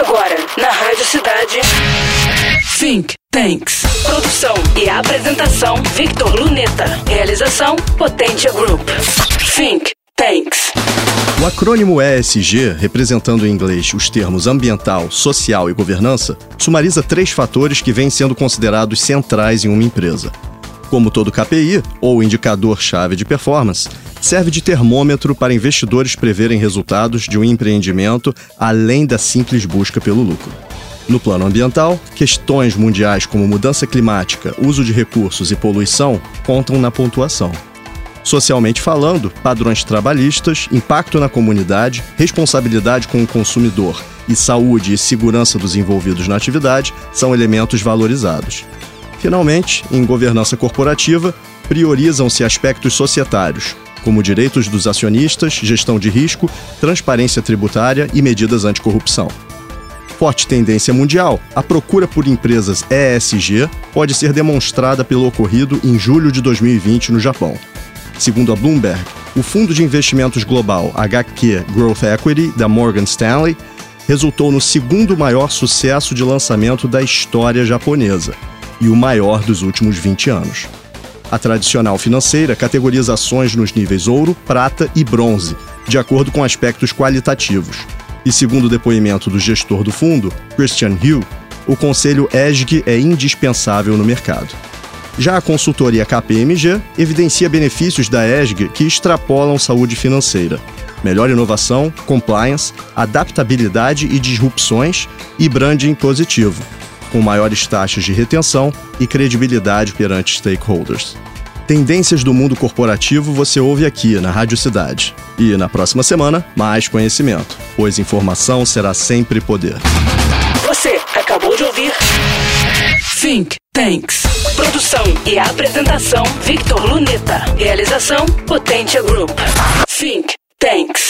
Agora, na Rádio Cidade. Think Tanks. Produção e apresentação: Victor Luneta. Realização: Potência Group. Think Tanks. O acrônimo ESG, representando em inglês os termos ambiental, social e governança, sumariza três fatores que vêm sendo considerados centrais em uma empresa. Como todo KPI, ou indicador-chave de performance, serve de termômetro para investidores preverem resultados de um empreendimento além da simples busca pelo lucro. No plano ambiental, questões mundiais como mudança climática, uso de recursos e poluição contam na pontuação. Socialmente falando, padrões trabalhistas, impacto na comunidade, responsabilidade com o consumidor e saúde e segurança dos envolvidos na atividade são elementos valorizados. Finalmente, em governança corporativa, priorizam-se aspectos societários, como direitos dos acionistas, gestão de risco, transparência tributária e medidas anticorrupção. Forte tendência mundial, a procura por empresas ESG pode ser demonstrada pelo ocorrido em julho de 2020 no Japão. Segundo a Bloomberg, o fundo de investimentos global HQ Growth Equity da Morgan Stanley resultou no segundo maior sucesso de lançamento da história japonesa e o maior dos últimos 20 anos. A tradicional financeira categoriza ações nos níveis ouro, prata e bronze, de acordo com aspectos qualitativos. E segundo o depoimento do gestor do fundo, Christian Hill, o conselho ESG é indispensável no mercado. Já a consultoria KPMG evidencia benefícios da ESG que extrapolam saúde financeira, melhor inovação, compliance, adaptabilidade e disrupções e branding positivo, com maiores taxas de retenção e credibilidade perante stakeholders. Tendências do mundo corporativo você ouve aqui na Rádio Cidade. E na próxima semana, mais conhecimento, pois informação será sempre poder. Você acabou de ouvir Think Tanks. Produção e apresentação: Victor Luneta. Realização: Potência Group. Think Tanks.